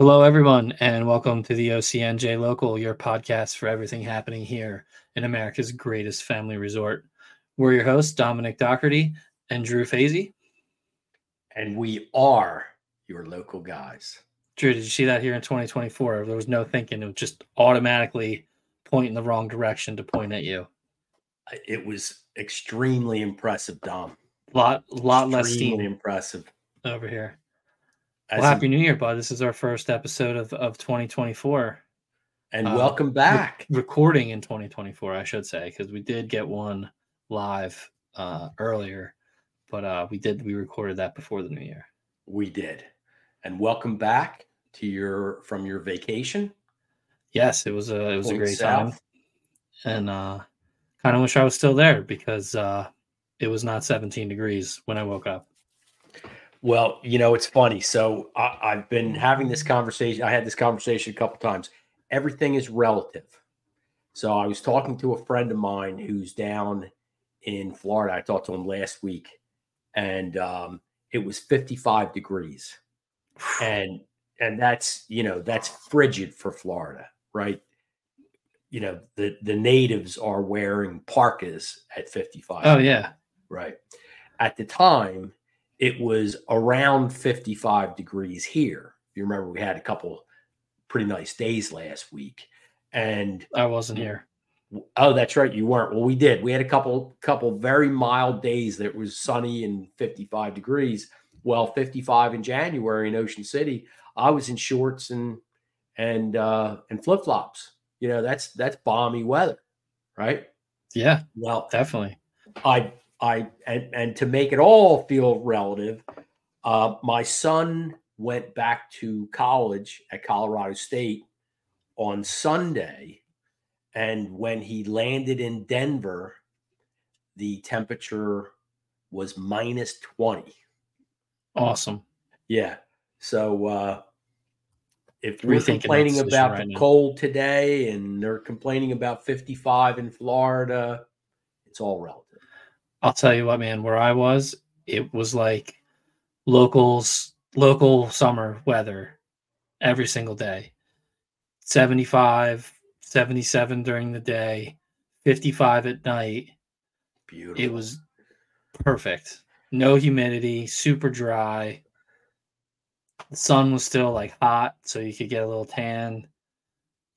Hello, everyone, and welcome to the OCNJ Local, your podcast for everything happening here in America's greatest family resort. We're your hosts, Dominick Dougherty and Drew Fasy. and we are your local guys. Drew, did you see that here in 2024? There was no thinking; it would just automatically point in the wrong direction to point at you. It was extremely impressive, Dom. Lot, lot less steam impressive. over here. Well, in- happy New Year, bud! This is our first episode of of 2024. and uh, welcome back. recording in 2024 i should say because we did get one live uh earlier but uh we did we recorded that before the new year We did. And welcome back to your from your vacation. yes it was a it was a Point great time and uh kind of wish i was still there because uh it was not 17 degrees when i woke up Well, you know, it's funny. So I, I've been having this conversation. I had this conversation a couple times. Everything is relative. So I was talking to a friend of mine who's down in Florida. I talked to him last week, and um, it was 55 degrees, and and that's you know that's frigid for Florida, right? You know the the natives are wearing parkas at 55. oh yeah Right. At the time, it was around 55 degrees here. You remember we had a couple pretty nice days last week. And i wasn't here oh, that's right, you weren't. Well, we did. We had a couple couple very mild days that was sunny and 55 degrees. Well, 55 in January in Ocean City, I was in shorts and and uh and flip-flops. You know, that's that's balmy weather, right? yeah Well, definitely I I and and to make it all feel relative, uh, my son went back to college at Colorado State on Sunday, and when he landed in Denver, the temperature was minus twenty. awesome Yeah, so uh, if Rethinking we're complaining about right the now. cold today, and they're complaining about fifty-five in Florida, it's all relative. I'll tell you what, man, where I was, it was like locals, local summer weather every single day 75, 77 during the day, 55 at night. Beautiful. It was perfect. No humidity, super dry. The sun was still like hot, so you could get a little tan.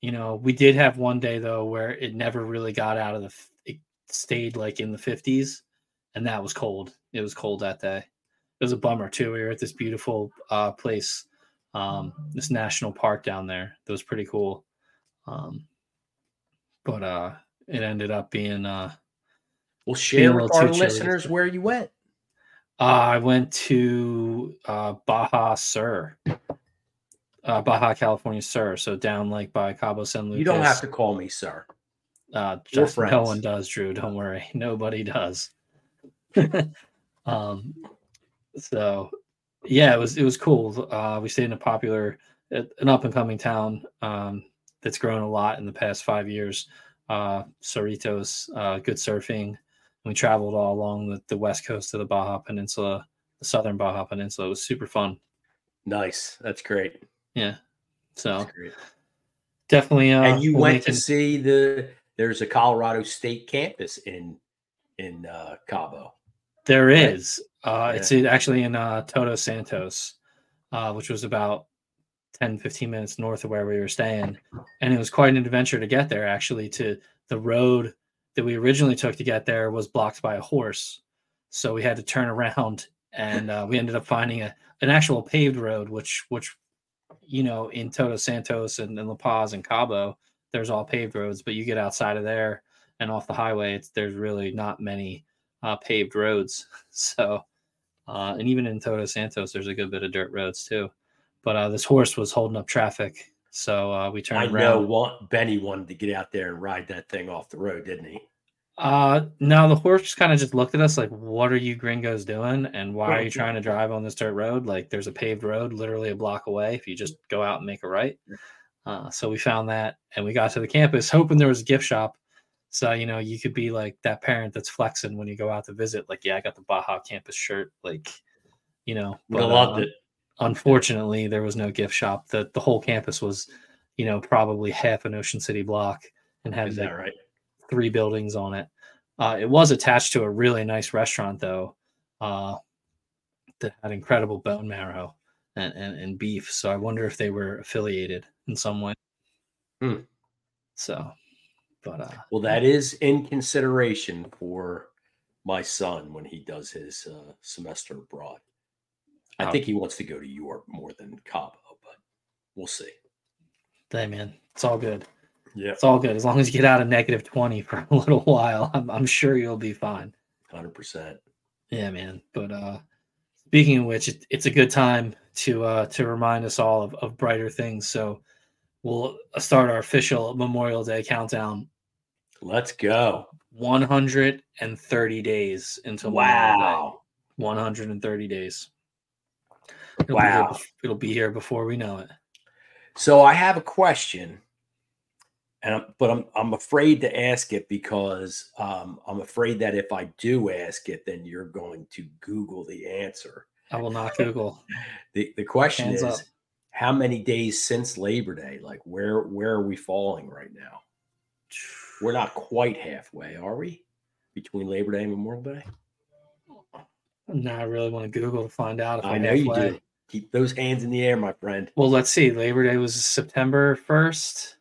You know, we did have one day though where it never really got out of the, it stayed like in the 50s, and that was cold. It was cold that day. It was a bummer too. We were at this beautiful uh, place, um, this national park down there. That was pretty cool. Um, but uh, it ended up being uh, Well, share with our too chilly. listeners where you went. Uh, I went to uh, Baja Sur, uh, Baja California Sur, so down like by Cabo San Lucas. You don't have to call me sir. Uh, no one does, Drew. Don't worry, nobody does. um, so yeah, it was it was cool. Uh, we stayed in a popular, uh, an up and coming town um, that's grown a lot in the past five years. Uh, Cerritos, uh, good surfing. We traveled all along the, the west coast of the Baja Peninsula, the southern Baja Peninsula. It was super fun. Nice. That's great. Yeah. So great. definitely. Uh, and you went to see the there's a Colorado State campus in in uh, Cabo. There is. Uh, It's actually in uh, Todos Santos, uh, which was about 10, 15 minutes north of where we were staying. And it was quite an adventure to get there, actually. To the road that we originally took to get there was blocked by a horse. So we had to turn around and uh, we ended up finding a, an actual paved road, which, which, you know, in Todos Santos and, and La Paz and Cabo, there's all paved roads, but you get outside of there and off the highway, it's, there's really not many uh, paved roads. So, uh, and even in Todos Santos, there's a good bit of dirt roads too. But uh, this horse was holding up traffic, so uh, we turned I around. know one, Benny wanted to get out there and ride that thing off the road, didn't he? Uh, no, the horse kind of just looked at us like, "What are you gringos doing? And why are you trying to drive on this dirt road? Like, there's a paved road literally a block away. If you just go out and make a right." Uh, so we found that, and we got to the campus, hoping there was a gift shop. So you know, you could be like that parent that's flexing when you go out to visit. Like, yeah, I got the Baja campus shirt. Like, you know, but, loved uh, it. unfortunately there was no gift shop the the whole campus was you know probably half an ocean city block and had Is like that right? three buildings on it uh, it was attached to a really nice restaurant though uh, that had incredible bone marrow and, and, and beef so i wonder if they were affiliated in some way Hmm. so but uh Well, that is in consideration for my son when he does his uh, semester abroad. I Oh. think he wants to go to Europe more than Cabo, but we'll see. hey man it's all good Yeah, it's all good as long as you get out of negative 20 for a little while i'm, I'm sure you'll be fine hundred percent. Yeah, man. But uh speaking of which, it, it's a good time to uh to remind us all of, of brighter things. So we'll start our official Memorial Day countdown. Let's go. 130 days until. Wow. 130 days. It'll Be Wow. here, bef- it'll be here before we know it. So I have a question, and I'm, but I'm I'm afraid to ask it because um, I'm afraid that if I do ask it, then you're going to Google the answer. I will not Google. the The question Hands is, up. how many days since Labor Day? Like where where are we falling right now? We're not quite halfway, are we? Between Labor Day and Memorial Day? now I really want to Google to find out if I I'm know you do. Keep those hands in the air, my friend. Well, let's see. Labor Day was September 1st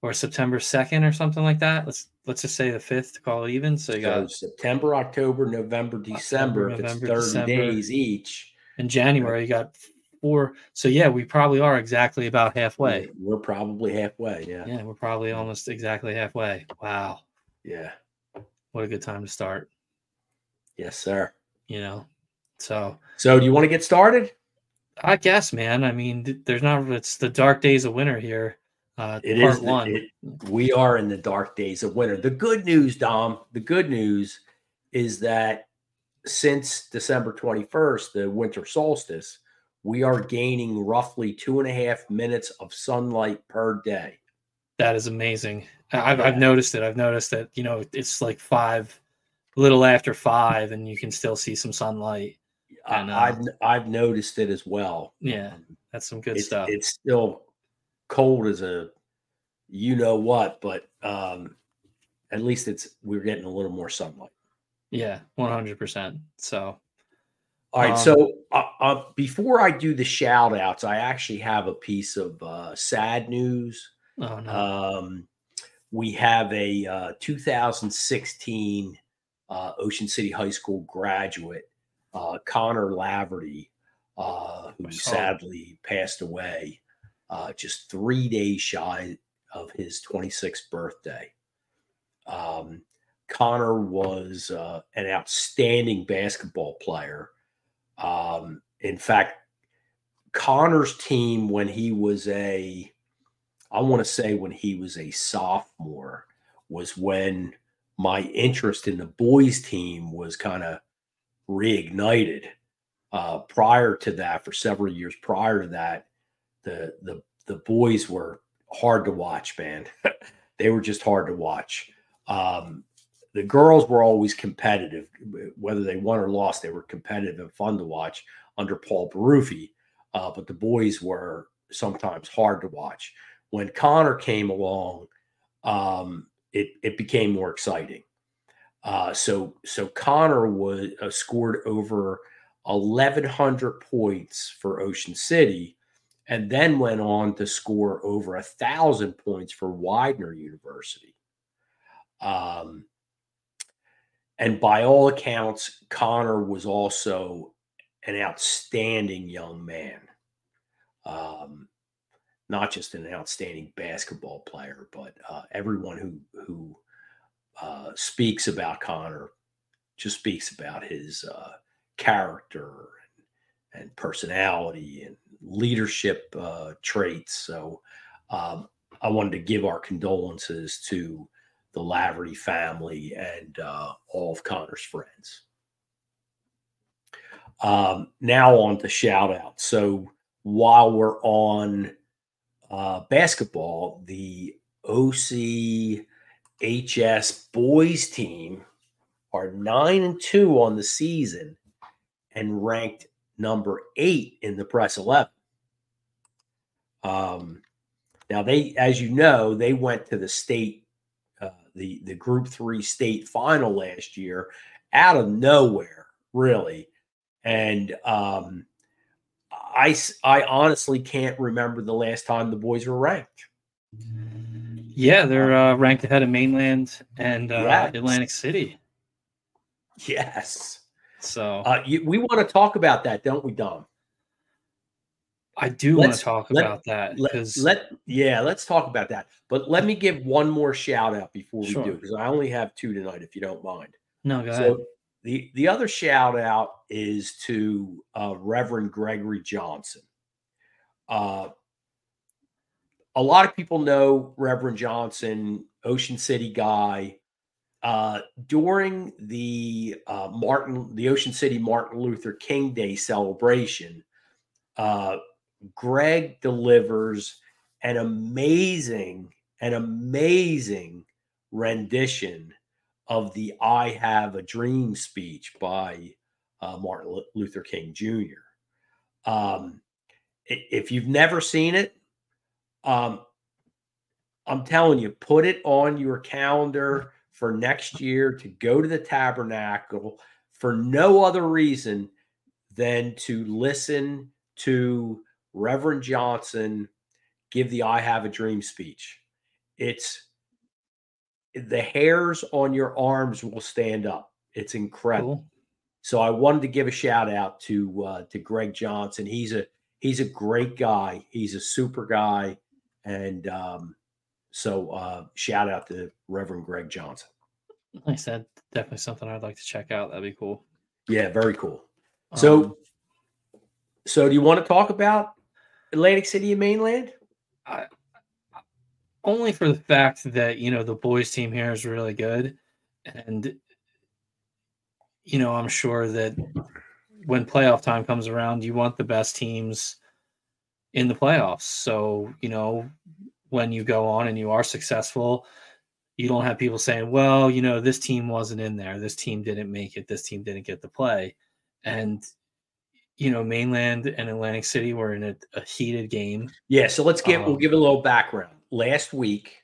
or September 2nd or something like that. Let's let's just say the 5th to call it even. So you So got September, October, November, December. if it's 30 December. days each. in January you got four. So yeah, we probably are exactly about halfway. We're probably halfway. Yeah. Yeah, we're probably almost exactly halfway. Wow. Yeah. What a good time to start, Yes, sir. you know. So So, do you want to get started? I guess, man. I mean, there's not it's the dark days of winter here. Uh It part is. the- one. it- we are in the dark days of winter. The good news, Dom, the good news is that since December 21st, the winter solstice, we are gaining roughly two and a half minutes of sunlight per day. That is amazing. I've, Yeah. I've noticed it. I've noticed that, you know, it's like five, a little after five, and you can still see some sunlight. And, uh, I've I've noticed it as well. Yeah, that's some good it's, stuff. it's still cold as a you know what, but um, at least it's we're getting a little more sunlight. yeah, 100%. So, All right. Um, so uh, uh, before I do the shout outs, I actually have a piece of uh, sad news. oh no. Um, we have a uh, 2016 uh, Ocean City High School graduate, uh, Connor Laverty, uh, who sadly passed away uh, just three days shy of his 26th birthday. Um, Connor was uh, an outstanding basketball player. Um, in fact, Connor's team, when he was a, I want to say when he was a sophomore, was when my interest in the boys' team was kind of reignited. Uh, prior to that, for several years prior to that, the the the boys were hard to watch, man. they were just hard to watch. Um, the girls were always competitive, whether they won or lost. They were competitive and fun to watch under Paul Baruffi. Uh, but the boys were sometimes hard to watch. When Connor came along, um, it it became more exciting. Uh, so so Connor was uh, scored over 1,100 points for Ocean City, and then went on to score over a thousand points for Widener University. Um, and by all accounts, Connor was also an outstanding young man. Um, not just an outstanding basketball player, but uh, everyone who who uh, speaks about Connor just speaks about his uh, character and, and, personality and leadership uh, traits. So um, I wanted to give our condolences to the Laverty family and uh, all of Connor's friends. Um, now on to shout out. So while we're on uh, basketball, the OCHS boys team are nine and two on the season and ranked number eight in the press 11. Um, now they, as you know, they went to the state, the the Group Three state final last year, out of nowhere, really, and um, I I honestly can't remember the last time the boys were ranked. Yeah, they're uh, ranked ahead of Mainland and uh, Right. Atlantic City. Yes, So uh, you, we want to talk about that, don't we, Dom? I do want let's- to talk let- about that Let, because let yeah, let's talk about that. But let me give one more shout out before we do because I only have two tonight, if you don't mind. no, go ahead. So the the other shout out is to uh, Reverend Gregory Johnson. Uh, a lot of people know Reverend Johnson, Ocean City guy. Uh, during the uh, Martin, the Ocean City Martin Luther King Day celebration, uh, Greg delivers an amazing, an amazing rendition of the I Have a Dream speech by uh, Martin Lu- Luther King Jr. Um, if you've never seen it, um, I'm telling you, put it on your calendar for next year to go to the tabernacle for no other reason than to listen to Reverend Johnson give the I Have a Dream speech. It's the hairs on your arms will stand up. It's incredible. Cool. So I wanted to give a shout out to uh, to Greg Johnson. He's a he's a great guy. He's a super guy, and um, so uh, shout out to Reverend Greg Johnson. Like I said, definitely something I'd like to check out. That'd be cool. Yeah, very cool. So, Um, so do you want to talk about Atlantic City and mainland? only for the fact that you know the boys team here is really good and you know i'm sure that when playoff time comes around you want the best teams in the playoffs. So you know when you go on and you are successful you don't have people saying well you know this team wasn't in there. This team didn't make it. This team didn't get to play. And you know mainland and atlantic city were in a, a heated game Yeah, so let's give we'll Um, give a little background. Last week,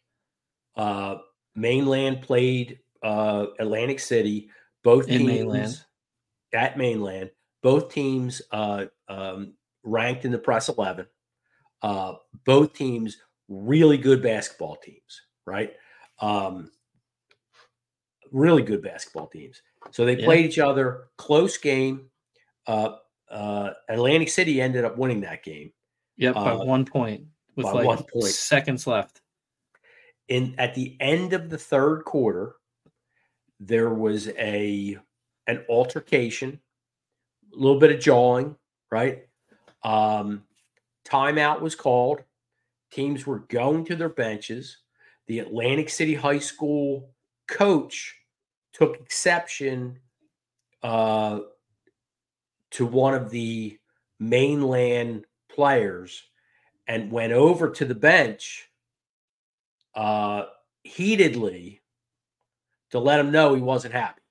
uh mainland played uh Atlantic City, both teams Mainland. at mainland, both teams uh um ranked in the press 11. Uh both teams really good basketball teams, right? Um really good basketball teams. So they Yeah. played each other, close game. Uh uh Atlantic City ended up winning that game. Yep, by Uh, one point with like one point. seconds left. in at the end of the third quarter there was a an altercation a little bit of jawing right um timeout was called teams were going to their benches the atlantic city high school coach took exception uh to one of the mainland players and went over to the bench uh, heatedly to let him know he wasn't happy.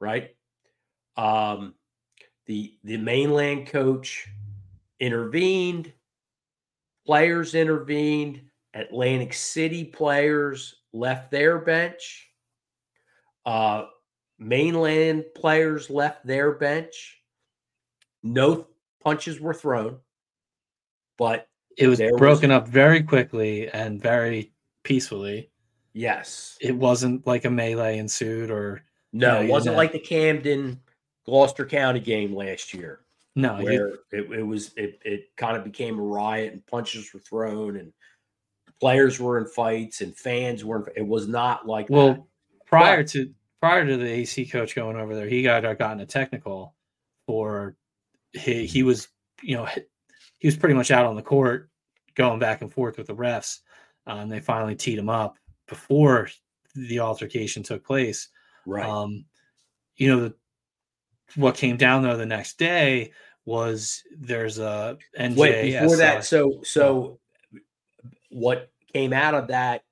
Right. Um, the the mainland coach intervened. players intervened. Atlantic City players left their bench. Uh, mainland players left their bench. No punches were thrown, but It was There was- broken up very quickly and very peacefully. yes, It wasn't like a melee ensued or no, Yeah, it wasn't like the Camden Gloucester County game last year. no. you- it, it was it, it kind of became a riot and punches were thrown and players were in fights and fans were in, it was not like that. well, prior to prior to the AC coach going over there, he got uh, gotten a technical for he he was you know he was pretty much out on the court going back and forth with the refs. Uh, and they finally teed him up before the altercation took place. right Um, you know, the, what came down though the next day was there's a NJ. wait before that so so what came out of that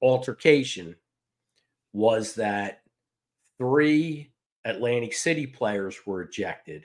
altercation was that three Atlantic City players were ejected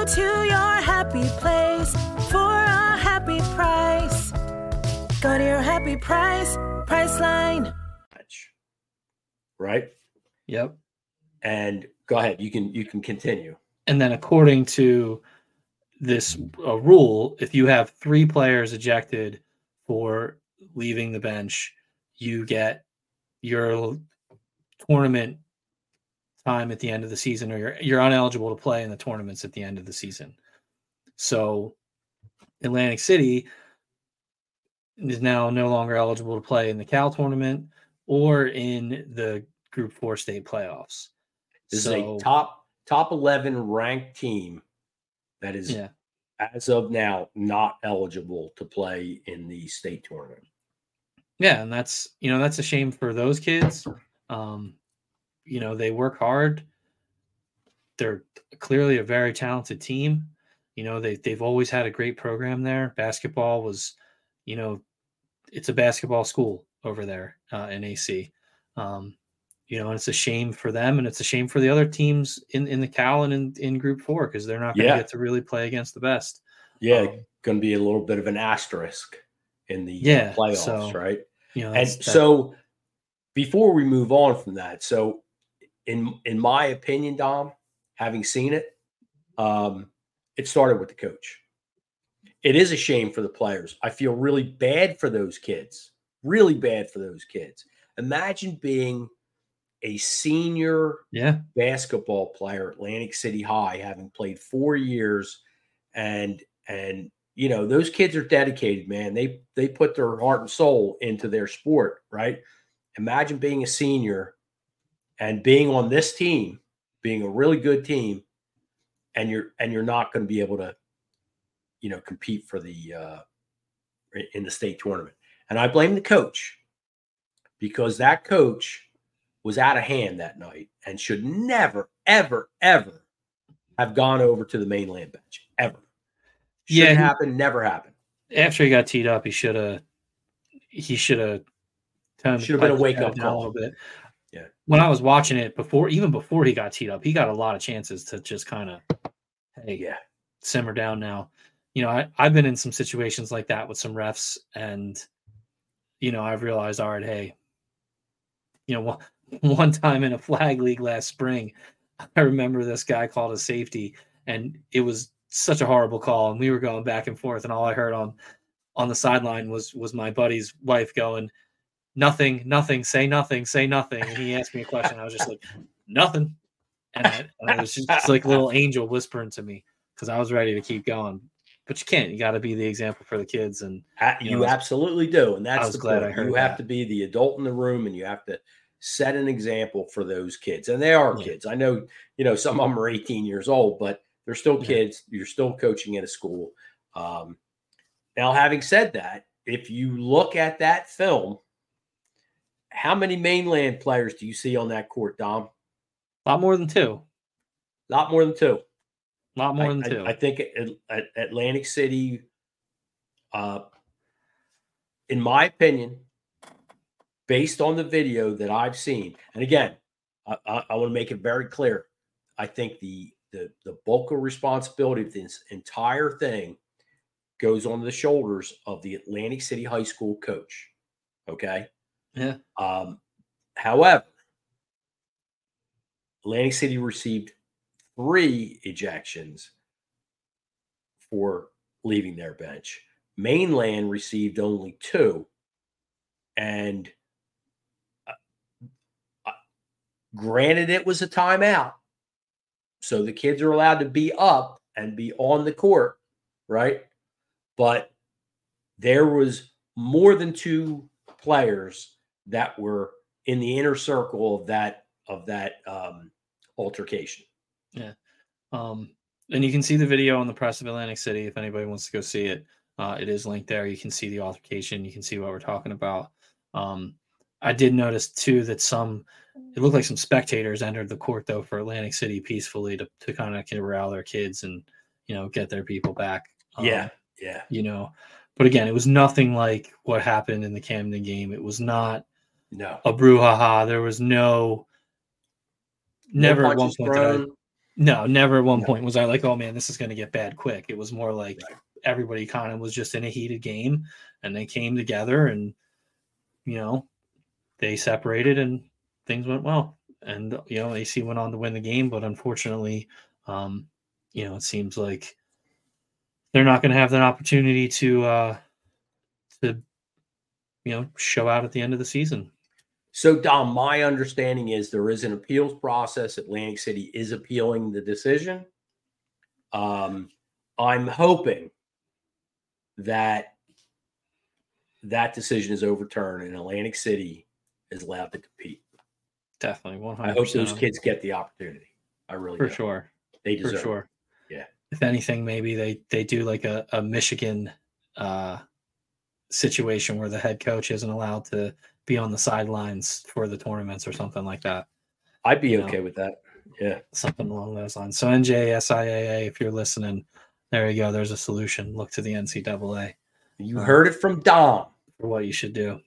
Go to your happy place for a happy price. Go to your happy price, Priceline. right Yep. and go ahead you can you can continue And then according to this uh, rule, if you have three players ejected for leaving the bench, you get your tournament time at the end of the season, or you're you're uneligible to play in the tournaments at the end of the season. So Atlantic City is now no longer eligible to play in the Cal tournament or in the Group Four state playoffs. This so, is a top top eleven ranked team that is yeah. as of now not eligible to play in the state tournament. Yeah, and that's you know that's a shame for those kids. Um, you know they work hard. They're clearly a very talented team. You know they they've always had a great program there. Basketball was, you know, it's a basketball school over there uh, in AC. Um, you know, and it's a shame for them, and it's a shame for the other teams in in the Cal and in, in Group Four because they're not going to Yeah. get to really play against the best. Yeah, Um, going to be a little bit of an asterisk in the uh, Yeah, playoffs, so- right? You know, And that's- so before we move on from that, so in in my opinion, Dom, having seen it, um, it started with the coach. It is a shame for the players. I feel really bad for those kids. Really bad for those kids. Imagine being a senior yeah, basketball player, Atlantic City High, having played four years, and and you know those kids are dedicated, man. They they put their heart and soul into their sport, right? Imagine being a senior and being on this team, being a really good team, and you're and you're not going to be able to, you know, compete for the uh, in the state tournament. And I blame the coach because that coach was out of hand that night and should never, ever, ever have gone over to the mainland bench. Ever. Yeah, Shouldn't he- happen, never happened. after he got teed up, he should have he should have Should have been a wake-up call a little bit. Yeah. When I was watching it before, even before he got teed up, he got a lot of chances to just kind of, hey, Yeah. simmer down now. You know, I, I've been in some situations like that with some refs, and you know, I've realized, all right, hey, you know, one, one time in a flag league last spring, I remember this guy called a safety, and it was such a horrible call, and we were going back and forth, and all I heard on on the sideline was was my buddy's wife going, "Nothing, nothing, say nothing, say nothing." And he asked me a question, I was just like, "Nothing," and, I, and it was just, just like a little angel whispering to me because I was ready to keep going. But you can't. You got to be the example for the kids, and You You, know, absolutely do. And that's the glad I point. heard You have that. to be the adult in the room and you have to set an example for those kids. And they are Yeah. kids. I know, you know, some of them are 18 years old, but they're still Yeah. kids. You're still coaching at a school. Um, now, having said that, if you look at that film, how many mainland players do you see on that court, Dom? A lot more than two. A lot more than two. A lot more I, than two. I, think at, at Atlantic City, uh, in my opinion, based on the video that I've seen, and again, I, I, I want to make it very clear. I think the the the bulk of responsibility of this entire thing goes on the shoulders of the Atlantic City High School coach. Okay. Yeah. Um, however, Atlantic City received three ejections for leaving their bench. Mainland received only two. And uh, uh, granted, it was a timeout. So the kids are allowed to be up and be on the court, right? But there was more than two players that were in the inner circle of that of that um, altercation. Yeah, um, and you can see the video on the press of Atlantic City if anybody wants to go see it. Uh, it is linked there. You can see the altercation. You can see what we're talking about. Um, I did notice too that some it looked like some spectators entered the court though for Atlantic City peacefully to, to kind of corral their kids and you know get their people back. Um, yeah, yeah. you know, but again, it was nothing like what happened in the Camden game. It was not No. a brouhaha. There was no never No at one point. I, no, never at one No. point was I like, oh man, this is going to get bad quick. It was more like Right. everybody kind of was just in a heated game and they came together and, you know, they separated and things went well. And, you know, AC went on to win the game, but unfortunately, um, you know, it seems like they're not going to have that opportunity to, uh, to, you know, show out at the end of the season. So, Dom, my understanding is there is an appeals process. Atlantic City is appealing the decision. Um, I'm hoping that that decision is overturned and Atlantic City is allowed to compete. Definitely. 100%. I hope those kids get the opportunity. I really for do. sure. They for deserve. it. sure. Yeah. If anything, maybe they they do like a, a Michigan uh situation where the head coach isn't allowed to be on the sidelines for the tournaments or something like that. I'd be You know. okay with that. Yeah. Something along those lines. So NJSIAA, if you're listening, there you go. There's a solution. Look to the NCAA You Uh, heard it from Dom. for what you should do.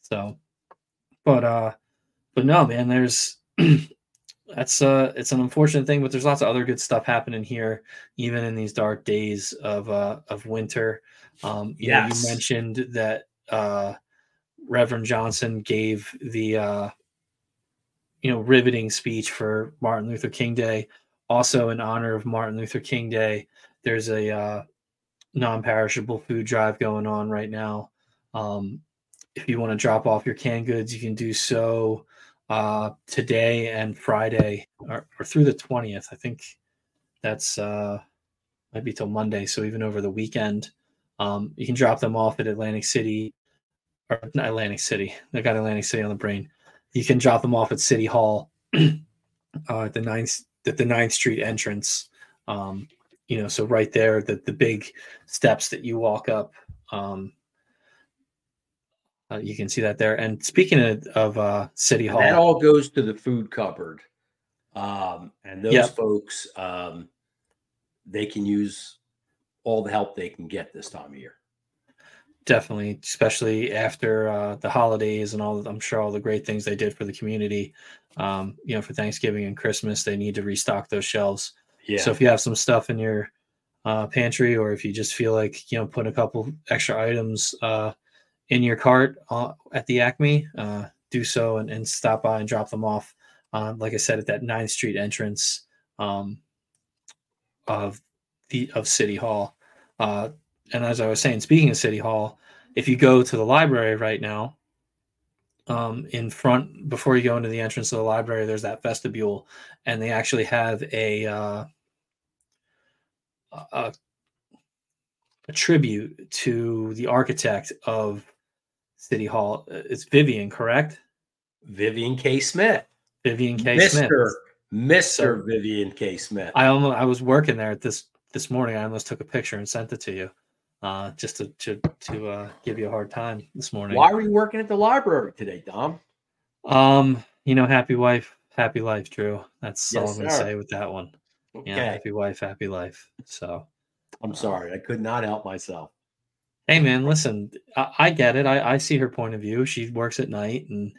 So, but uh, but no, man, there's that's uh, it's an unfortunate thing, but there's lots of other good stuff happening here, even in these dark days of uh of winter. Um, you know, you mentioned that uh, Reverend Johnson gave the uh, you know riveting speech for Martin Luther King Day. Also, in honor of Martin Luther King Day, there's a uh, non-perishable food drive going on right now. Um, if you want to drop off your canned goods, you can do so uh, today and Friday, or, or through the twentieth. I think that's uh, might be till Monday. So even over the weekend, um, you can drop them off at Atlantic City, or not Atlantic City. I got Atlantic City on the brain. You can drop them off at City Hall uh, at the ninth at the Ninth Street entrance. Um, you know, so right there, the the big steps that you walk up. Um, uh, you can see that there. And speaking of, of uh, City Hall, that all goes to the food cupboard. Um, and those Yep. folks, um, they can use all the help they can get this time of year. Definitely, especially after uh, the holidays and all. I'm sure all the great things they did for the community. Um, you know, for Thanksgiving and Christmas, they need to restock those shelves. Yeah. So if you have some stuff in your uh, pantry, or if you just feel like you know put a couple extra items uh, in your cart uh, at the Acme, uh, do so and, and stop by and drop them off. Uh, like I said, at that 9th Street entrance um, of the of City Hall. Uh, and as I was saying, speaking of City Hall, if you go to the library right now, um, in front before you go into the entrance of the library, there's that vestibule, and they actually have a uh, a, a tribute to the architect of City Hall. Uh, It's Vivian, correct? Vivian K. Smith. Vivian K. Mr. Smith. Mr. So- Vivian K. Smith. I almost I was working there at this this morning. I almost took a picture and sent it to you. Uh, just to to, to uh, give you a hard time this morning. Why were you working at the library today, Dom? Um, you know, happy wife, happy life, Drew. That's all I'm gonna say with that one. Okay. Yeah, happy wife, happy life. So, I'm sorry. I could not help myself. hey, man, listen, I, I get it. I, I see her point of view. She works at night, and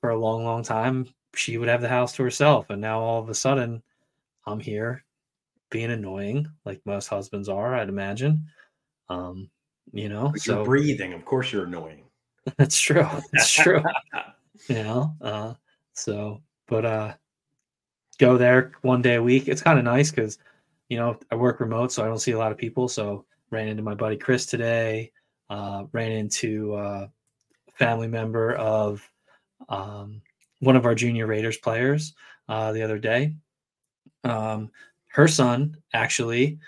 for a long, long time, she would have the house to herself, and now all of a sudden, I'm here, being annoying, like most husbands are, I'd imagine. Um, you know, But so you're breathing. Of course, you're annoying. that's true. That's true. you know uh so but uh go there one day a week it's kind of nice because you know i work remote so i don't see a lot of people so ran into my buddy chris today uh ran into uh a family member of um one of our junior raiders players uh the other day um her son actually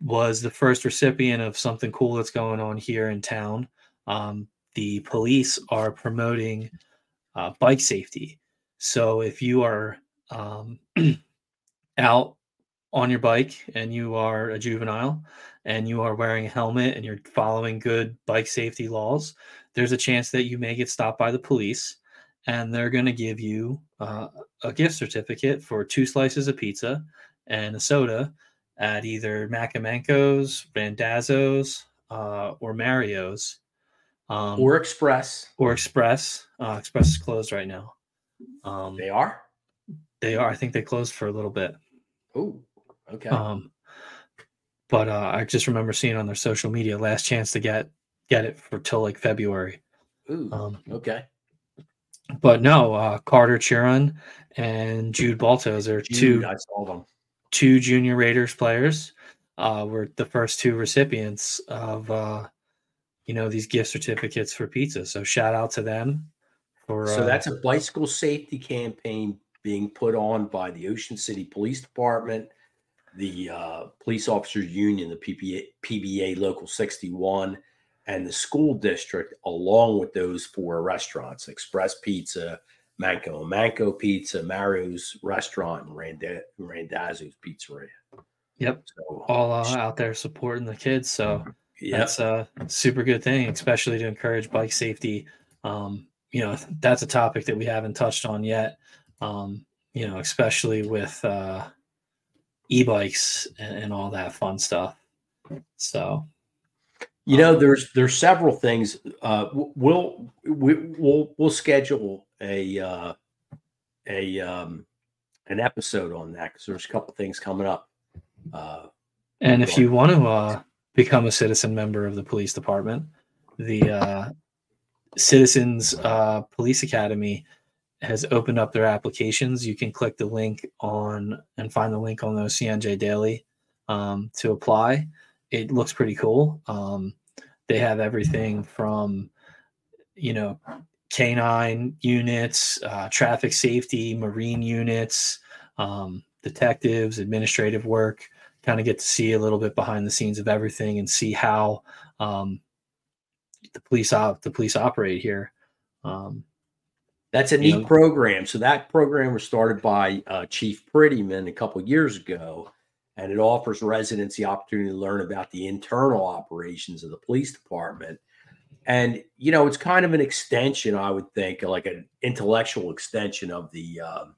was the first recipient of something cool that's going on here in town um the police are promoting uh, bike safety. So if you are um, out on your bike and you are a juvenile and you are wearing a helmet and you're following good bike safety laws, there's a chance that you may get stopped by the police and they're going to give you uh, a gift certificate for two slices of pizza and a soda at either Manco Manco's, Randazzo's, uh, or Mario's. Um, or Express. or Express. Uh, Express is closed right now. Um, They are. they are. I think they closed for a little bit. Oh, okay. Um, but uh, I just remember seeing on their social media last chance to get get it for till like February. Ooh, Um, okay. but no, uh, Carter Chiron and Jude Baltos are Jude, two I saw them. Two junior Raiders players. Uh, were the first two recipients of uh, you know these gift certificates for pizza. So shout out to them. For So uh, that's a bicycle safety campaign being put on by the Ocean City Police Department, the uh, Police Officers Union, the PPA, PBA Local 61, and the school district, along with those four restaurants Express Pizza, Manco Manco Pizza, Mario's Restaurant, and Randa- Randazzo's Pizzeria. Yep. So, all uh, out there supporting the kids. So yeah, that's a super good thing, especially to encourage bike safety. Um, you know, that's a topic that we haven't touched on yet. Um, you know, especially with uh, e-bikes and, and all that fun stuff. So You know, there's there's several things. Uh, we'll we, we'll we'll schedule a uh, a um, an episode on that because there's a couple things coming up. Uh, And if you want to uh, become a citizen member of the police department, the uh, Citizens uh, Police Academy has opened up their applications. You can click the link on and find the link on the OCNJ Daily um, to apply. It looks pretty cool. Um, they have everything from, you know, canine units, uh, traffic safety, marine units, um, detectives, administrative work kind of get to see a little bit behind the scenes of everything and see how um, the police op- the police operate here. Um, that's a neat know- program. So that program was started by uh, Chief Prettyman a couple years ago, and it offers residents the opportunity to learn about the internal operations of the police department. And you know, it's kind of an extension, I would think, like an intellectual extension of the um,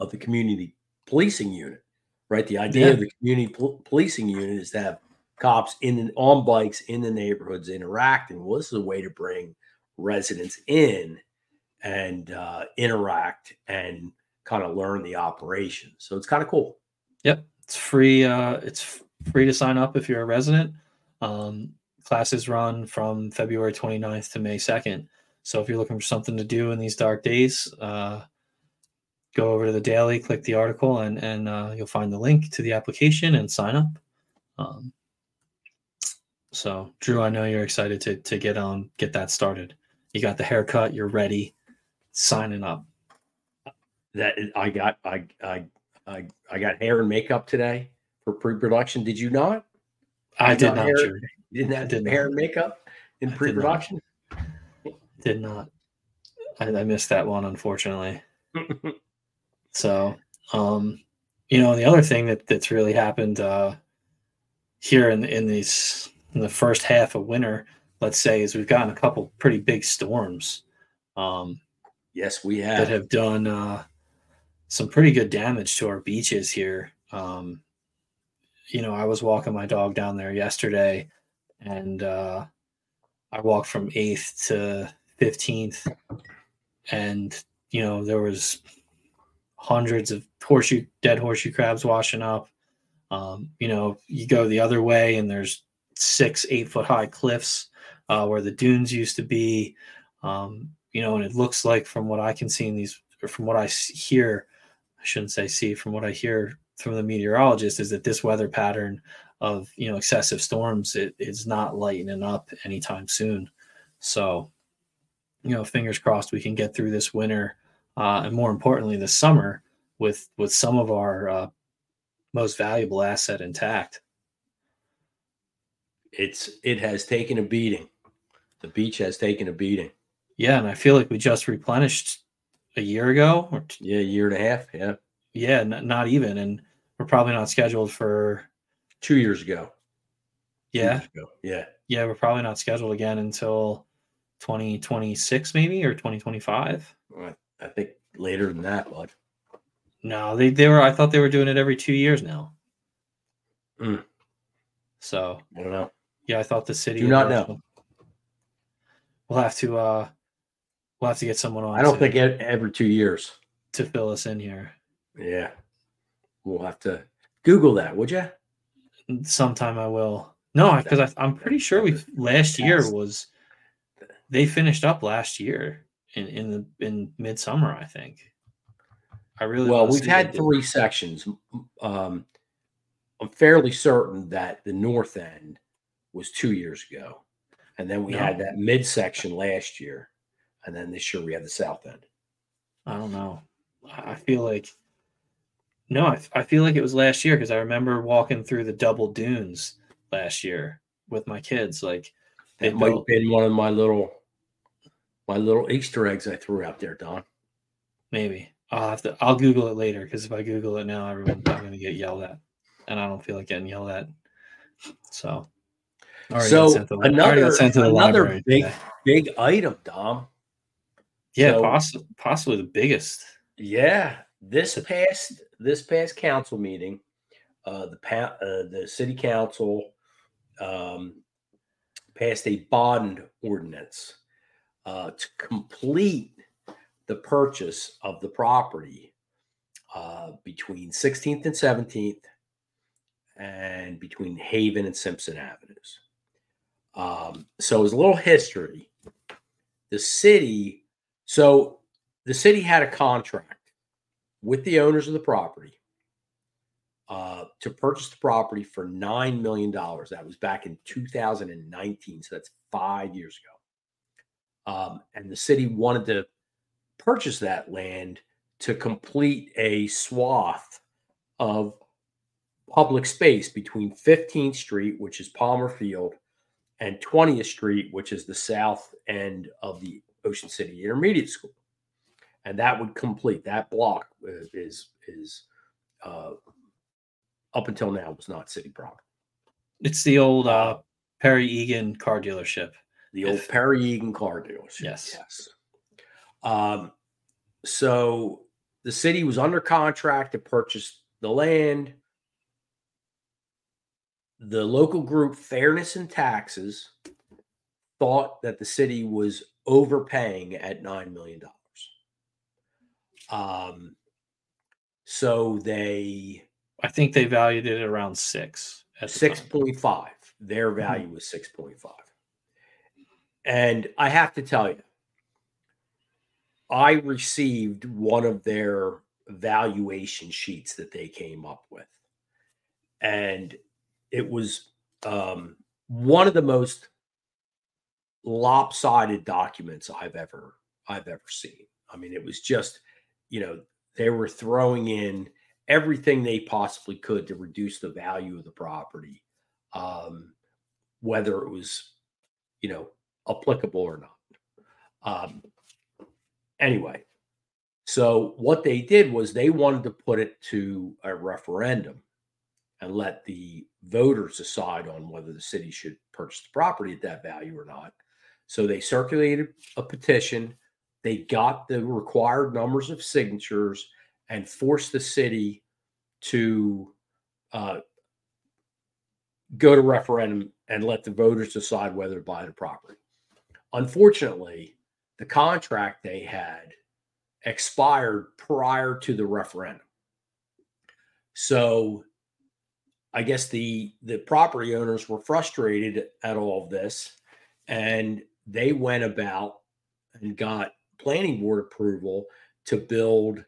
of the community policing unit, right? The idea Yeah. of the community pol- policing unit is to have cops in on bikes in the neighborhoods interacting. Well, this is a way to bring residents in and uh, interact and kind of learn the operation. So it's kind of cool. Yep, it's free. Uh, it's free to sign up if you're a resident. Um, classes run from February 29th to May 2nd. So if you're looking for something to do in these dark days, uh, go over to the daily, click the article, and and uh, you'll find the link to the application and sign up. Um, so Drew, I know you're excited to to get on get that started. You got the haircut, you're ready, signing up. That I got, I, I, I, I got hair and makeup today for pre-production. Did you not? I You did not, hair-. You didn't have did hair not. and makeup in I pre-production. Did not. I, I missed that one, unfortunately. So, um, you know, the other thing that that's really happened uh, here in in these in the first half of winter, let's say, is we've gotten a couple pretty big storms um, Yes, we have that have. have done uh, some pretty good damage to our beaches here. Um, you know, I was walking my dog down there yesterday, and uh, I walked from eighth to fifteenth, and you know there was hundreds of horseshoe dead horseshoe crabs washing up. Um, you know, you go the other way, and there's six, eight foot high cliffs uh, where the dunes used to be. Um, you know, and it looks like from what I can see in these, or from I hear, I shouldn't say see, from what I hear from the meteorologist, is that this weather pattern of you know excessive storms it is not lightening up anytime soon. So, you know, fingers crossed we can get through this winter, uh, and more importantly, this summer with with some of our uh, most valuable asset intact. It's it has taken a beating. The beach has taken a beating. Yeah, and I feel like we just replenished a year ago, or t- Yeah, a year and a half. Yeah, yeah, n- not even, and we're probably not scheduled for two years ago. Yeah, years ago. Yeah. yeah, we're probably not scheduled again until 2026 maybe or 2025. I, I think later than that, bud. No, they they were. I thought they were doing it every two years now. Mm. So I don't know. yeah, I thought the city. Do not know. We'll have to. uh We'll have to get someone on. I don't think every two years. to fill us in here. Yeah. We'll have to Google that, would you? Sometime I will. No, because I'm pretty sure we last year was they finished up last year in in the in midsummer. I think. I really Well, we've had they did- three sections. Um, I'm fairly certain that the north end was two years ago. And then we No. had that midsection last year. And then this year we had the south end. I don't know. I feel like no, I, I feel like it was last year because I remember walking through the double dunes last year with my kids. Like they That might have been one of my little my little Easter eggs I threw out there, Don. maybe I'll have to. I'll Google it later because if I Google it now, everyone I'm going to get yelled at, and I don't feel like getting yelled at. So, I already got So the- I already got another sent to the another big today. big item, Dom. yeah, so- possibly possibly the biggest. Yeah, this past this past council meeting, uh, the pa- uh, the city council um, passed a bond ordinance uh, to complete the purchase of the property uh, between 16th and 17th, and between Haven and Simpson Avenues. Um, so, as a little history, the city, so the city had a contract with the owners of the property uh, to purchase the property for $9 million. That was back in 2019. So that's five years ago. Um, and the city wanted to purchase that land to complete a swath of public space between 15th Street, which is Palmer Field, and 20th Street, which is the south end of the Ocean City Intermediate School and that would complete that block is is, is uh, up until now was not city property. It's the old uh, Perry Egan car dealership. The old If- Perry Egan car dealership. Yes. Yes. Um, so the city was under contract to purchase the land. The local group Fairness and Taxes thought that the city was overpaying at $9 million. Um, so they I think they valued it around six. at Six point five. Their value was six point five. And I have to tell you, I received one of their valuation sheets that they came up with. And it was um, one of the most lopsided documents I've ever I've ever seen. I mean, it was just, you know, they were throwing in everything they possibly could to reduce the value of the property, um, whether it was, you know, applicable or not. Um, anyway, so what they did was they wanted to put it to a referendum and let the voters decide on whether the city should purchase the property at that value or not. So they circulated a petition. They got the required numbers of signatures and forced the city to uh, go to referendum and let the voters decide whether to buy the property. Unfortunately, the contract they had expired prior to the referendum. So I guess the the property owners were frustrated at all of this and they went about and got planning board approval to build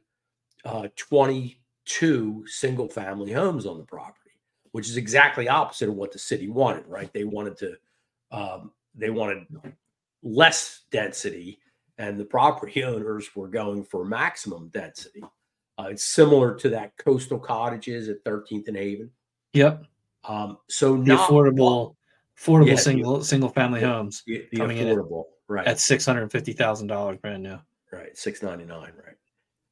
uh, 22 single family homes on the property, which is exactly opposite of what the city wanted, right? They wanted to, um, they wanted less density, and the property owners were going for maximum density. Uh, it's similar to that coastal cottages at 13th and Haven. Yep. Um, so The not affordable, affordable Yeah, the- single single family homes the, the coming in affordable, right? at six hundred fifty thousand dollars brand new. Right, six ninety nine, right?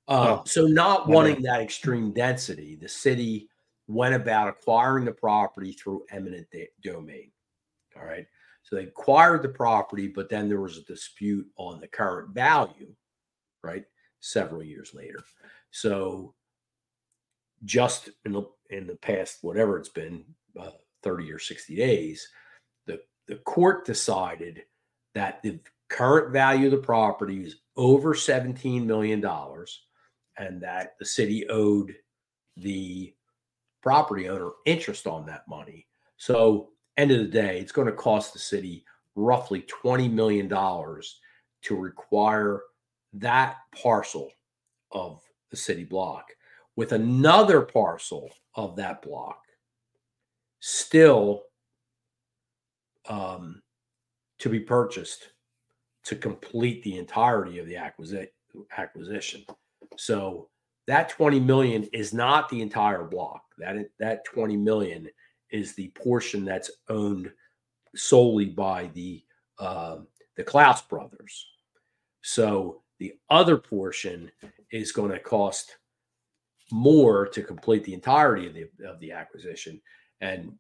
Uh, Oh, so not wanting that extreme density, the city went about acquiring the property through eminent da- domain. All right, so they acquired the property, but then there was a dispute on the current value, right? Several years later, so just in the in the past, whatever it's been, uh, thirty or sixty days, the the court decided that the current value of the property is over $17 million and that the city owed the property owner interest on that money. So, end of the day, it's going to cost the city roughly $20 million to require that parcel of the city block with another parcel of that block still um, to be purchased to complete the entirety of the acquisition acquisition. So that 20 million is not the entire block. That that 20 million is the portion that's owned solely by the uh, the Klaus brothers. So the other portion is going to cost more to complete the entirety of the of the acquisition. And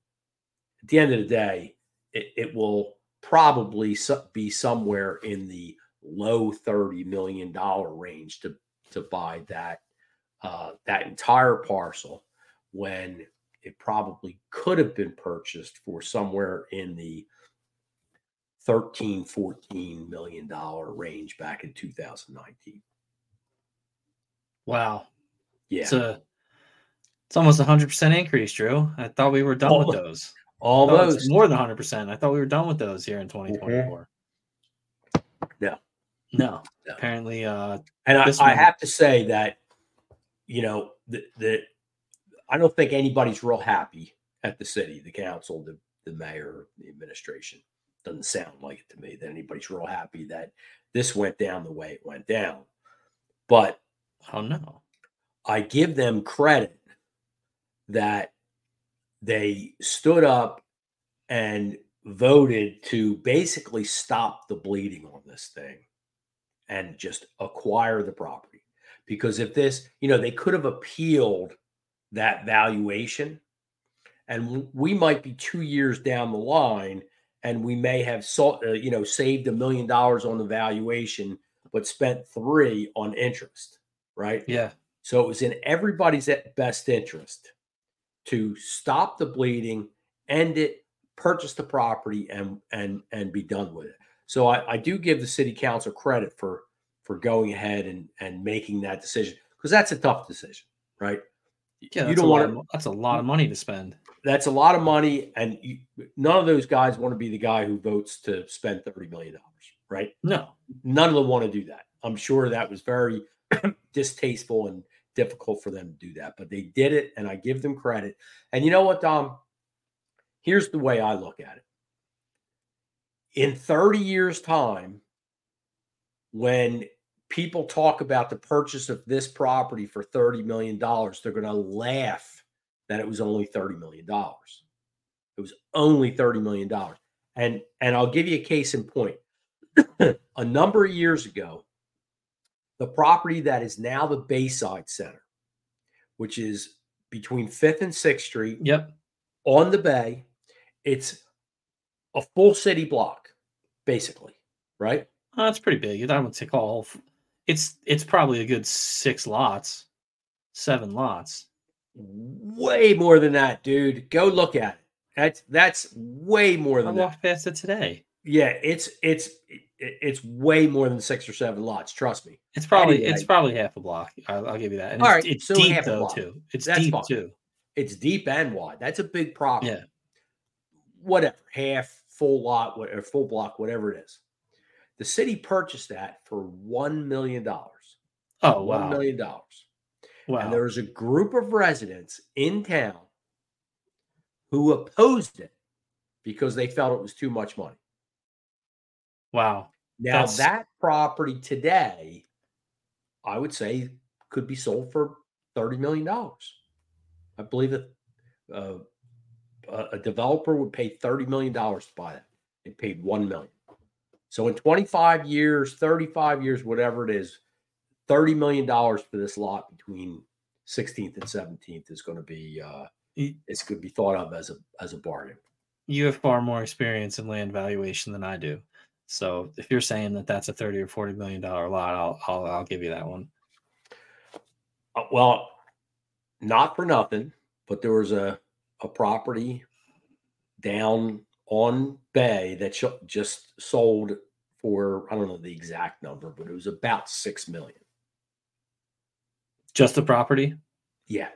at the end of the day, it, it will probably be somewhere in the low 30 million dollar range to to buy that uh, that entire parcel when it probably could have been purchased for somewhere in the 13 14 million dollar range back in 2019 Wow. yeah It's a it's almost a hundred percent increase, Drew. I thought we were done with those. Oh, almost more than hundred percent. I thought we were done with those here in 2024. No. No. No. Apparently, uh And I, I have to say that, you know, the, the I don't think anybody's real happy at the city, the council, the, the mayor, the administration. Doesn't sound like it to me that anybody's real happy that this went down the way it went down. But I don't know. I give them credit that they stood up and voted to basically stop the bleeding on this thing and just acquire the property. Because if this, you know, they could have appealed that valuation and we might be two years down the line and we may have, uh, you know, saved a million dollars on the valuation, but spent three on interest, right? Yeah. So it was in everybody's best interest to stop the bleeding, end it, purchase the property, and and and be done with it. So I, I do give the city council credit for for going ahead and and making that decision because that's a tough decision, right? Yeah. you don't want to. that's a lot of money to spend. That's a lot of money, and you, none of those guys want to be the guy who votes to spend thirty million dollars, right? No. none of them want to do that. I'm sure that was very distasteful and difficult for them to do that, but they did it, and I give them credit. And you know what, Dom? Here's the way I look at it. In 30 years' time, when people talk about the purchase of this property for $30 million, they're going to laugh that it was only $30 million. It was only $30 million. And and I'll give you a case in point a number of years ago, the property that is now the Bayside Center, which is between Fifth and Sixth Street Yep. on the bay. It's a full city block, basically, right? Oh, that's pretty big. I would say call f- it's it's probably a good six lots, seven lots. Way more than that, dude. Go look at it. That's that's way more I than that. walked past it today. Yeah, it's it's it- it's way more than six or seven lots. Trust me. It's probably Anyway. it's probably half a block. I'll, I'll give you that. And All it's, right, it's so deep half a though block. too. It's That's deep fine. too. It's deep and wide. That's a big problem. Yeah. Whatever, half, full lot, or full block, whatever it is. The city purchased that for one million dollars. Oh One wow. million dollars. Wow. And there was a group of residents in town who opposed it because they felt it was too much money. Wow. Now That's- that property today, I would say, could be sold for thirty million dollars. I believe that uh, a developer would pay thirty million dollars to buy that. They paid one million. So in twenty-five years, thirty-five years, whatever it is, thirty million dollars for this lot between sixteenth and seventeenth is going to be uh, it's going to be thought of as a as a bargain. You have far more experience in land valuation than I do. So if you're saying that that's a thirty or forty million dollar lot, I'll I'll I'll give you that one. Uh, well, not for nothing, but there was a a property down on Bay that sh- just sold for I don't know the exact number, but it was about six million. Just the property, Yeah,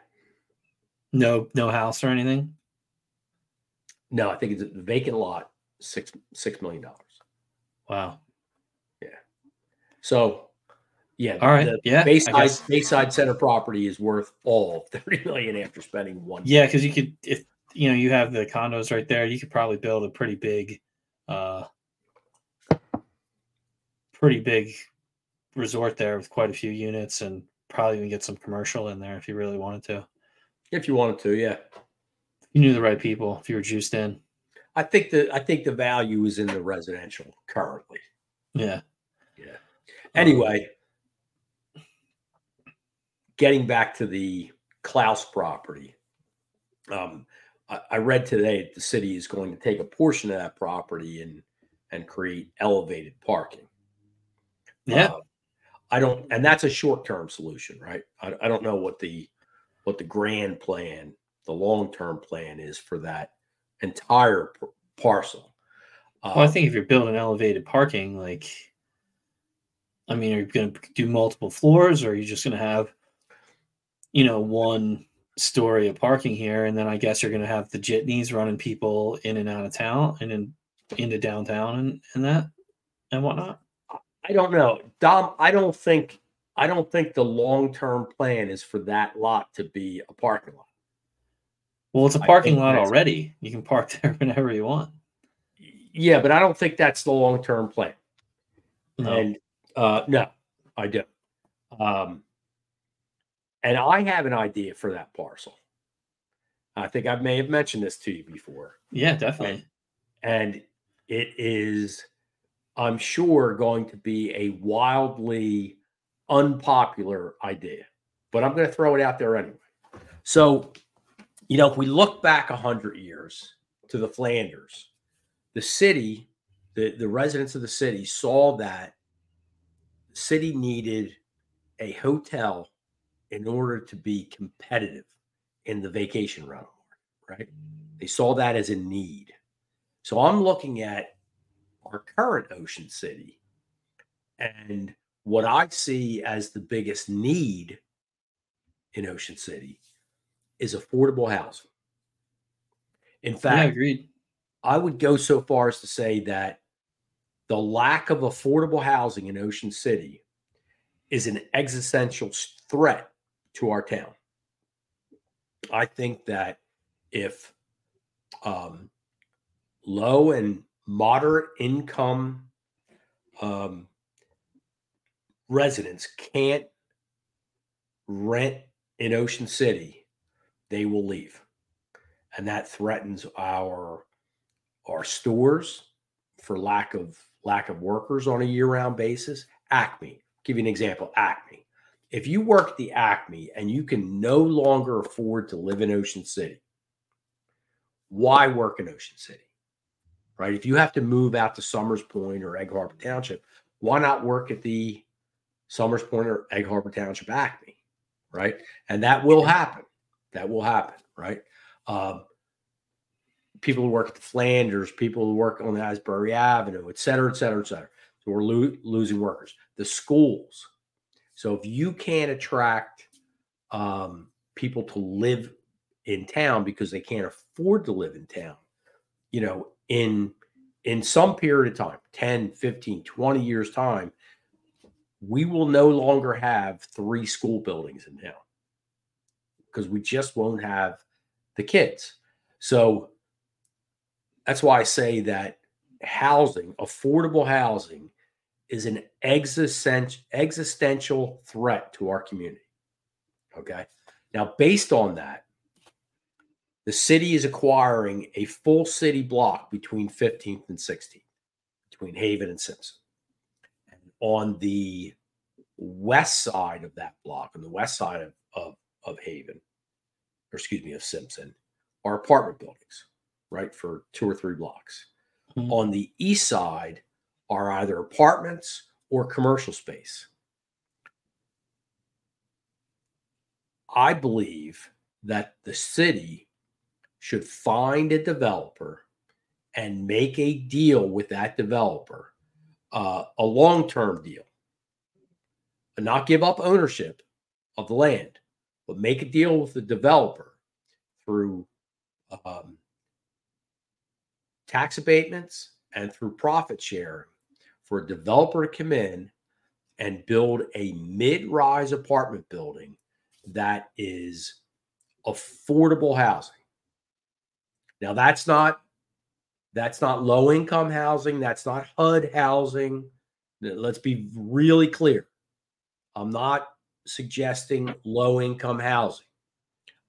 no no house or anything. no, I think it's a vacant lot, six six million dollars. Wow. Yeah. So, yeah, All right, the yeah, Bayside. Bayside Center property is worth all thirty million after spending one. Yeah, because you could if you know you have the condos right there, you could probably build a pretty big, uh, pretty big resort there with quite a few units and probably even get some commercial in there if you really wanted to. if you wanted to, yeah. You knew the right people if you were juiced in. I think the I think the value is in the residential currently. Yeah. Yeah. Anyway, getting back to the Klaus property, um, I, I read today that the city is going to take a portion of that property and and create elevated parking. Yeah. Uh, I don't, and that's a short term solution, right? I, I don't know what the what the grand plan, the long term plan is for that entire p- parcel. Uh, well, I think if you're building elevated parking, like, I mean, are you going to do multiple floors, or are you just going to have, you know, one story of parking here, and then I guess you're going to have the jitneys running people in and out of town and in into downtown and and that and whatnot. I don't know, Dom. I don't think I don't think the long term plan is for that lot to be a parking lot. Well, it's a parking lot already. You can park there whenever you want. Yeah, but I don't think that's the long term plan. No. And uh, no, I don't. Um, and I have an idea for that parcel. I think I may have mentioned this to you before. yeah, definitely. and it is i'm sure going to be a wildly unpopular idea but i'm going to throw it out there anyway so you know if we look back 100 years to the flanders the city the, the residents of the city saw that the city needed a hotel in order to be competitive in the vacation rental market right? They saw that as a need. So I'm looking at our current Ocean City and what I see as the biggest need in Ocean City is affordable housing. In yeah, fact, agreed. I would go so far as to say that the lack of affordable housing in Ocean City is an existential threat to our town. I think that if um, low and moderate income um, residents can't rent in Ocean City, they will leave, and that threatens our our stores for lack of lack of workers on a year-round basis. Acme, give you an example. Acme, if you work at the Acme and you can no longer afford to live in Ocean City, why work in Ocean City? Right? If you have to move out to Somers Point or Egg Harbor Township, why not work at the Somers Point or Egg Harbor Township Acme? Right? And that will happen. That will happen. Right? Um, people who work at the Flanders, people who work on the Asbury Avenue, et cetera, et cetera, et cetera. So we're lo- losing workers. The schools. So if you can't attract um, people to live in town because they can't afford to live in town, you know, in in some period of time 10 15 20 years time we will no longer have three school buildings in town because we just won't have the kids so that's why i say that housing affordable housing is an existential existential threat to our community okay now based on that the city is acquiring a full city block between 15th and 16th, between Haven and Simpson. And on the west side of that block, on the west side of, of, of Haven, or excuse me, of Simpson, are apartment buildings, right, for two or three blocks. Mm-hmm. On the east side are either apartments or commercial space. I believe that the city should find a developer and make a deal with that developer, uh, a long term deal, and not give up ownership of the land, but make a deal with the developer through um, tax abatements and through profit sharing for a developer to come in and build a mid rise apartment building that is affordable housing now that's not that's not low income housing, that's not HUD housing. Let's be really clear. I'm not suggesting low income housing.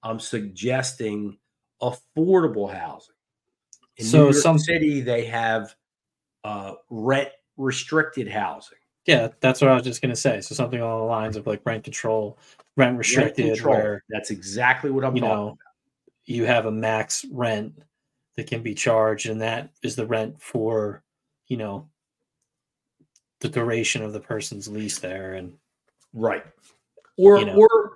I'm suggesting affordable housing. In so New some city they have uh, rent restricted housing. Yeah, that's what I was just going to say. So something along the lines of like rent control, rent restricted. Rent control. Where, that's exactly what I'm you talking know, about you have a max rent that can be charged, and that is the rent for, you know, the duration of the person's lease there. And right, or you know. or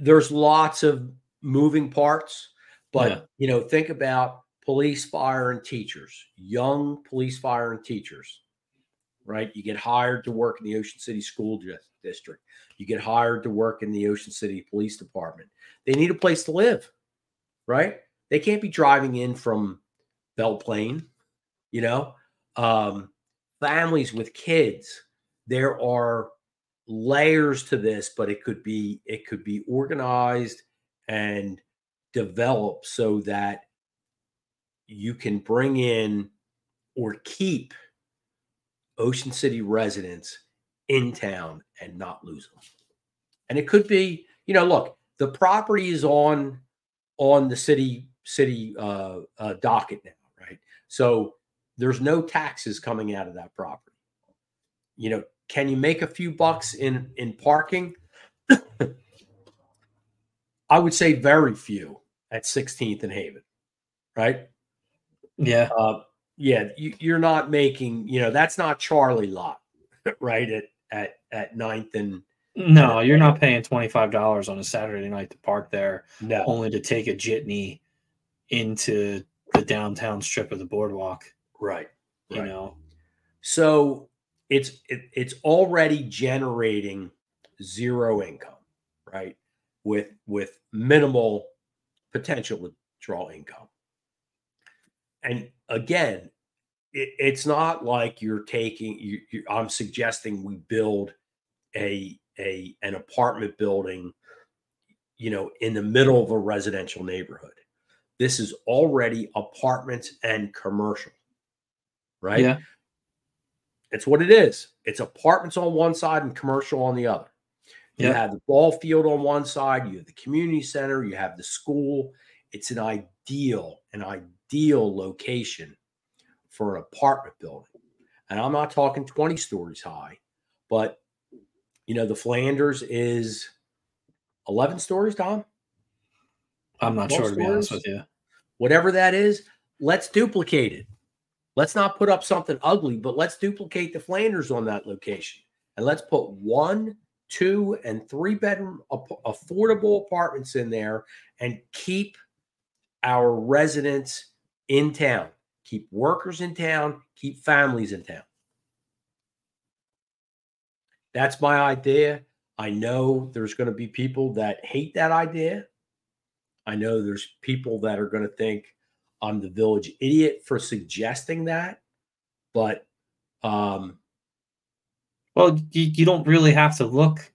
there's lots of moving parts, but yeah. you know, think about police, fire, and teachers, young police, fire, and teachers. Right, you get hired to work in the Ocean City School District. You get hired to work in the Ocean City Police Department. They need a place to live right? They can't be driving in from Belleplain, you know. Um, families with kids, there are layers to this, but it could be it could be organized and developed so that you can bring in or keep Ocean City residents in town and not lose them. And it could be, you know, look, the property is on on the city city uh, uh, docket now, right? So there's no taxes coming out of that property. You know, can you make a few bucks in in parking? I would say very few at 16th and Haven, right? Yeah. Uh, yeah, you, are not making, you know, that's not Charlie lot, right? At at at ninth and no, you're not paying twenty five dollars on a Saturday night to park there, no. only to take a jitney into the downtown strip of the boardwalk. Right. You right. know. So it's it, it's already generating zero income, right? With with minimal potential withdrawal income. And again, it, it's not like you're taking you, you, I'm suggesting we build a a an apartment building you know in the middle of a residential neighborhood this is already apartments and commercial right yeah it's what it is it's apartments on one side and commercial on the other you yeah. have the ball field on one side you have the community center you have the school it's an ideal an ideal location for an apartment building and i'm not talking 20 stories high but you know, the Flanders is 11 stories, Tom. I'm not sure Most to be honest with you. Whatever that is, let's duplicate it. Let's not put up something ugly, but let's duplicate the Flanders on that location. And let's put one, two, and three bedroom affordable apartments in there and keep our residents in town, keep workers in town, keep families in town. That's my idea. I know there's going to be people that hate that idea. I know there's people that are going to think I'm the village idiot for suggesting that, but um, Well, you, you don't really have to look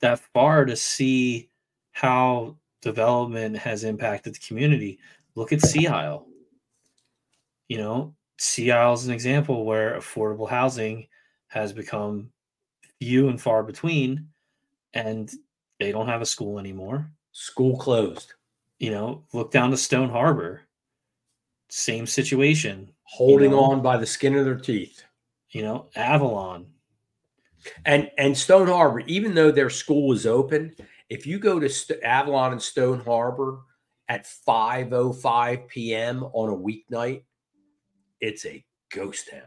that far to see how development has impacted the community. Look at Sea Isle. You know, Sea Isle is an example where affordable housing has become few and far between, and they don't have a school anymore. school closed, You know, look down to Stone Harbor. Same situation. holding know? on by the skin of their teeth. You know, Avalon. And and Stone Harbor, even though their school is open, if you go to St- Avalon and Stone Harbor at 5:05 p.m. on a weeknight, it's a ghost town.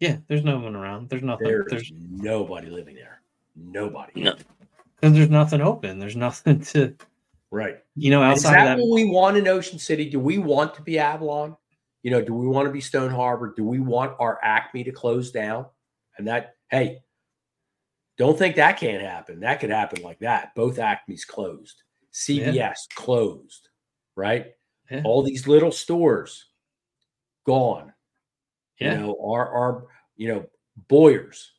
Yeah, there's no one around. There's nothing. There's there's nobody living there. Nobody. No. because there's nothing open. There's nothing to Right. you know And Is outside that of that. what we want in Ocean City? Do we want to be Avalon? You know, do we want to be Stone Harbor? Do we want our Acme to close down? And that, hey, don't think that can't happen. That could happen like that. Both Acme's closed. CVS closed, right? Yeah. All these little stores gone. Yeah. You know, our our you know Boyers.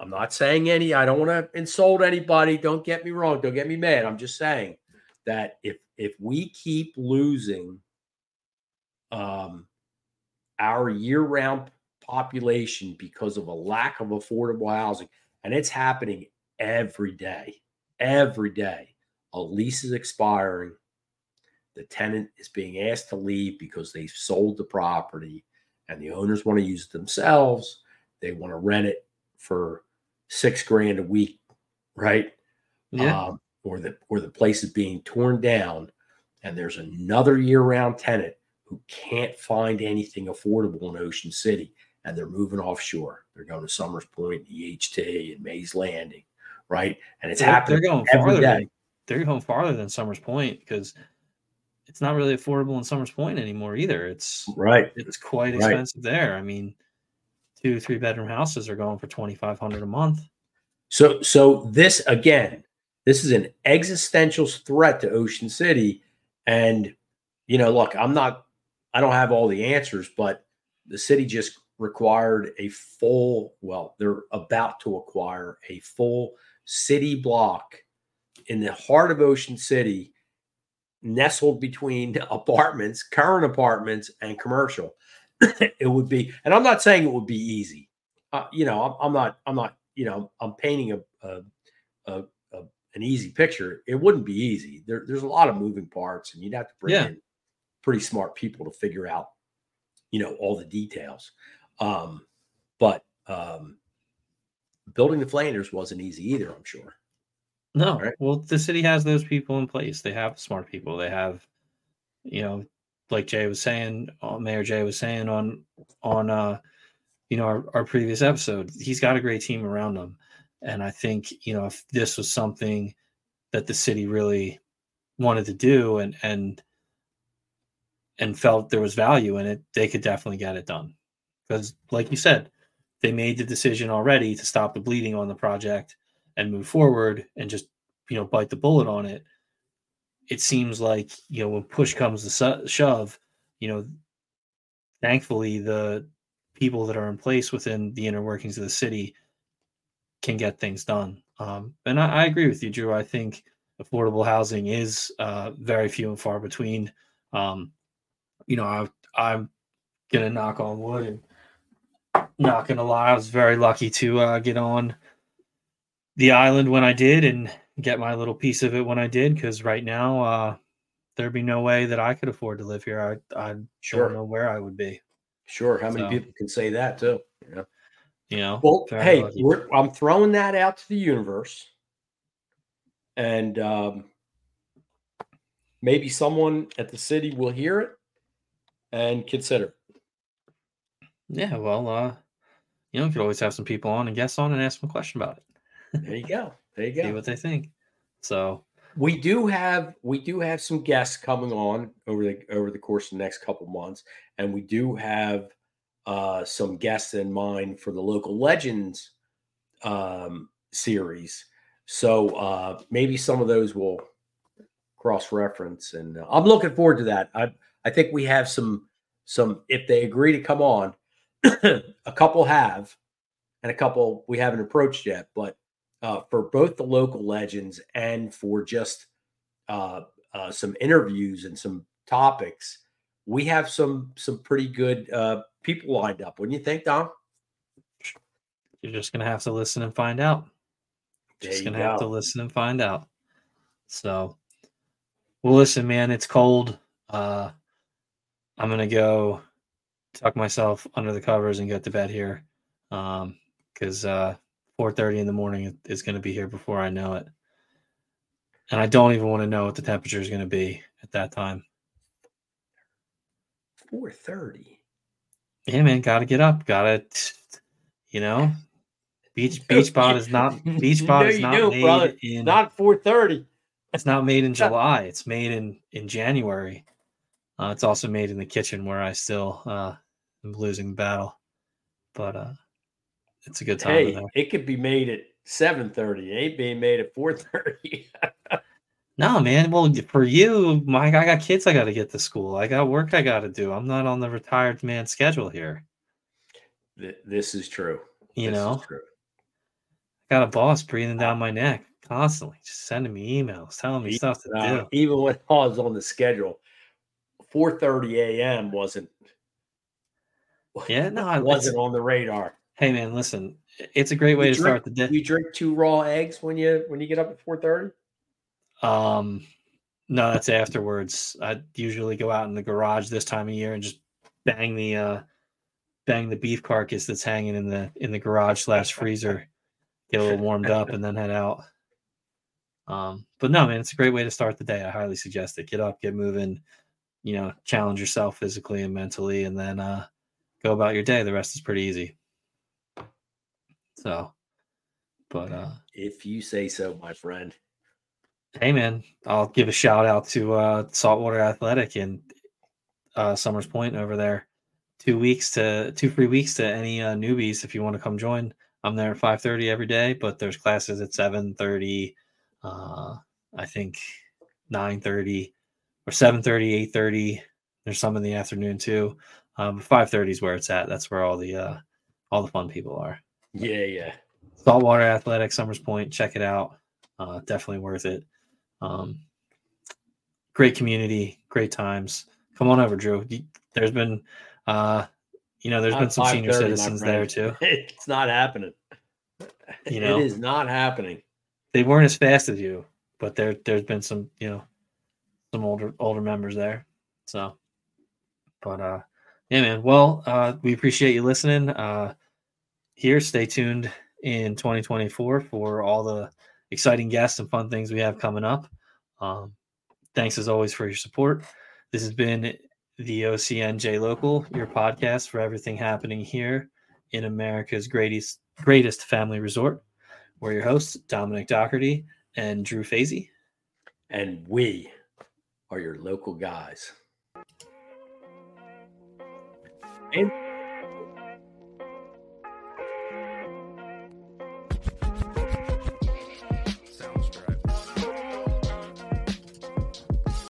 I'm not saying any. I don't want to insult anybody. Don't get me wrong. Don't get me mad. I'm just saying that if if we keep losing um our year-round population because of a lack of affordable housing, and it's happening every day, every day. A lease is expiring. The tenant is being asked to leave because they've sold the property and the owners want to use it themselves. They want to rent it for six grand a week, right? Yeah. Um, or the or the place is being torn down, and there's another year-round tenant who can't find anything affordable in Ocean City, and they're moving offshore. They're going to Somers Point, EHT, and Mays Landing, right? And it's They're- happening They're going farther. Than, they're going farther than Somers Point because it's not really affordable in Somers Point anymore either. It's Right. it's quite Right. expensive there. I mean, two three bedroom houses are going for twenty five hundred a month. So so this again, this is an existential threat to Ocean City. And you know, look, I'm not I don't have all the answers, but the city just required a full, well, they're about to acquire a full city block in the heart of Ocean City, nestled between apartments, current apartments, and commercial. it would be, and I'm not saying it would be easy. Uh, you know, I'm, I'm not, I'm not, you know, I'm painting a, a, a, a an easy picture. It wouldn't be easy. There, there's a lot of moving parts, and you'd have to bring Yeah. in pretty smart people to figure out, you know, all the details. Um, but um, building the Flanders wasn't easy either. I'm sure. No, Right. well, the city has those people in place. They have smart people. They have, you know, like Jay was saying, uh, Mayor Jay was saying on on uh, you know, our, our previous episode. He's got a great team around him, and I think you know if this was something that the city really wanted to do and and and felt there was value in it, they could definitely get it done. Because, like you said, they made the decision already to stop the bleeding on the project and move forward and just you know bite the bullet on it. It seems like you know when push comes to shove you know thankfully the people that are in place within the inner workings of the city can get things done. Um, and I, I agree with you drew. I think affordable housing is uh, very few and far between. Um, you know I, i'm gonna knock on wood and not gonna lie i was very lucky to uh, get on the island when I did and get my little piece of it when I did. Because right now, uh, there'd be no way that I could afford to live here. I I Sure. don't know where I would be. Sure. How many So- people can say that too? You know? You know. Well, hey, we're, I'm throwing that out to the universe, and um, maybe someone at the city will hear it and consider. yeah. Well, uh, you know, you could always have some people on and guests on and ask them a question about it. There you go. There you go. See what they think. So We do have we do have some guests coming on over the over the course of the next couple months, and we do have uh, some guests in mind for the local legends um, series. So uh, maybe some of those will cross reference, and uh, I'm looking forward to that. I I think we have some some if they agree to come on, a couple have, and a couple we haven't approached yet, but uh, for both the local legends and for just uh, uh, some interviews and some topics, we have some some pretty good uh, people lined up. Wouldn't you think, Dom? you're just gonna have to listen and find out. There Just gonna have to listen and find out. So, well, listen, man, it's cold. Uh, I'm gonna go tuck myself under the covers and get to bed here, um, because uh, 4:30 in the morning is gonna be here before I know it, and I don't even want to know what the temperature is gonna be at that time. Four thirty. Yeah, man, gotta get up. Gotta, you know, beach beach bod is not beach bod is not made in Not four thirty. It's not made in July. It's made in in January. Uh, it's also made in the kitchen where I still uh, am losing the battle, but uh, it's a good time. Hey, it could be made at seven thirty. It ain't being made at four thirty. No, man. Well, for you, Mike, I got kids I got to get to school. I got work I got to do. I'm not on the retired man schedule here. this is true. You This know, true. got a boss breathing down my neck constantly, just sending me emails, telling me stuff to Uh, do. even when I was on the schedule, four thirty a.m. wasn't Yeah, no, I wasn't on the radar. Hey, man, listen, it's a great way You to drink- start the day. You drink two raw eggs when you when you get up at four thirty. Um, no, that's afterwards. I usually go out in the garage this time of year and just bang the uh bang the beef carcass that's hanging in the in the garage slash freezer, get a little warmed up, and then head out. Um, but no, man, it's a great way to start the day. I highly suggest it. Get up, get moving, you know, challenge yourself physically and mentally, and then uh go about your day. The rest is pretty easy. So, but uh If you say so, my friend. Hey man, I'll give a shout out to uh, Saltwater Athletic in uh, Somers Point over there. Two weeks to two free weeks to any uh, newbies if you want to come join. I'm there at 5:30 every day, but there's classes at 7:30, uh, I think 9:30 or 7:30, 8:30. There's some in the afternoon too. Um, but 5:30 is where it's at. That's where all the uh, all the fun people are. Yeah, yeah. Saltwater Athletic, Somers Point. Check it out. Uh, definitely worth it. Um, great community, great times. Come on over, Drew. There's been, uh, you know, there's been some senior citizens there too. It's not happening. You know? it is not happening. They weren't as fast as you, but there there's been some, you know, some older older members there. So, but uh, yeah, man. Well, uh, we appreciate you listening. Uh, here, stay tuned in 2024 for all the exciting guests and fun things we have coming up. Um, thanks as always for your support. This has been the OCNJ Local, your podcast for everything happening here in America's greatest greatest family resort. We're your hosts, Dominick Dougherty and Drew Fasy. And we are your local guys. And